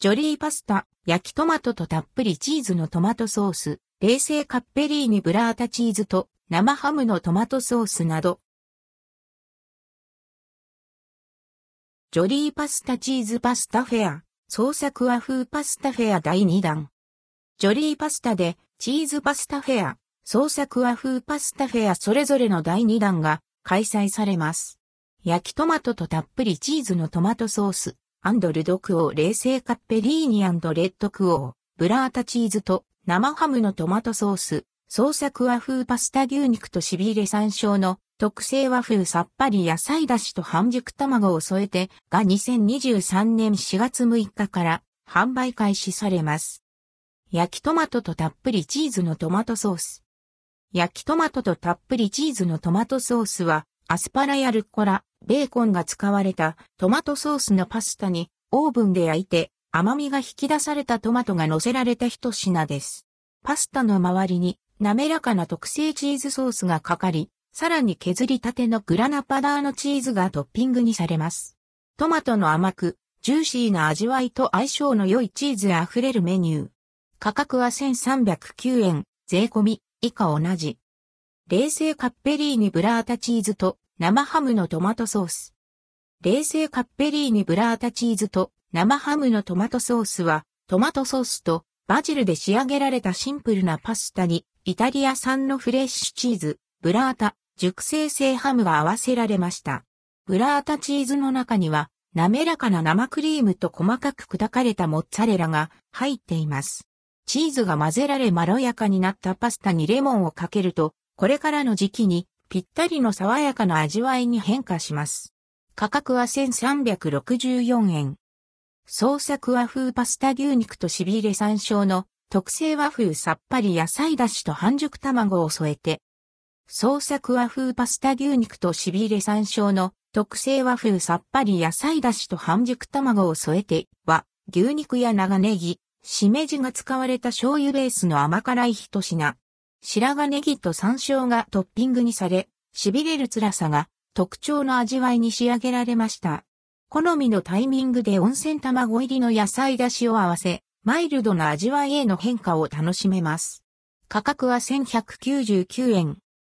ジョリーパスタ、焼きトマトとたっぷりチーズのトマトソース、冷製カッペリーニブラータチーズと生ハムのトマトソースなど。ジョリーパスタチーズパスタフェア、創作和風パスタフェア第2弾。ジョリーパスタでチーズパスタフェア、創作和風パスタフェアそれぞれの第2弾が開催されます。焼きトマトとたっぷりチーズのトマトソース、ルドクオー冷製カッペリーニレッドクオー、ブラータチーズと生ハムのトマトソース、創作和風パスタ牛肉としびれ山椒の特製和風さっぱり野菜だしと半熟卵を添えてが2023年4月6日から販売開始されます。焼きトマトとたっぷりチーズのトマトソース。焼きトマトとたっぷりチーズのトマトソースはアスパラやルッコラ、ベーコンが使われたトマトソースのパスタにオーブンで焼いて甘みが引き出されたトマトが乗せられた一品です。パスタの周りに滑らかな特製チーズソースがかかり、さらに削りたてのグラナパダーのチーズがトッピングにされます。トマトの甘く、ジューシーな味わいと相性の良いチーズあふれるメニュー。価格は1309円、税込み、以下同じ。冷製カッペリーニブラータチーズと生ハムのトマトソース。冷製カッペリーニブラータチーズと生ハムのトマトソースは、トマトソースとバジルで仕上げられたシンプルなパスタに、イタリア産のフレッシュチーズ、ブラータ、熟成生ハムが合わせられました。ブラータチーズの中には、滑らかな生クリームと細かく砕かれたモッツァレラが入っています。チーズが混ぜられまろやかになったパスタにレモンをかけると、これからの時期にぴったりの爽やかな味わいに変化します。価格は1364円。創作和風パスタ牛肉としびれ山椒の特製和風さっぱり野菜だしと半熟卵を添えて、創作和風パスタ牛肉としびれ山椒の特製和風さっぱり野菜だしと半熟卵を添えては、牛肉や長ネギ、しめじが使われた醤油ベースの甘辛い一品。白髪ネギと山椒がトッピングにされ、痺れる辛さが特徴の味わいに仕上げられました。好みのタイミングで温泉卵入りの野菜出しを合わせ、マイルドな味わいへの変化を楽しめます。価格は1199円、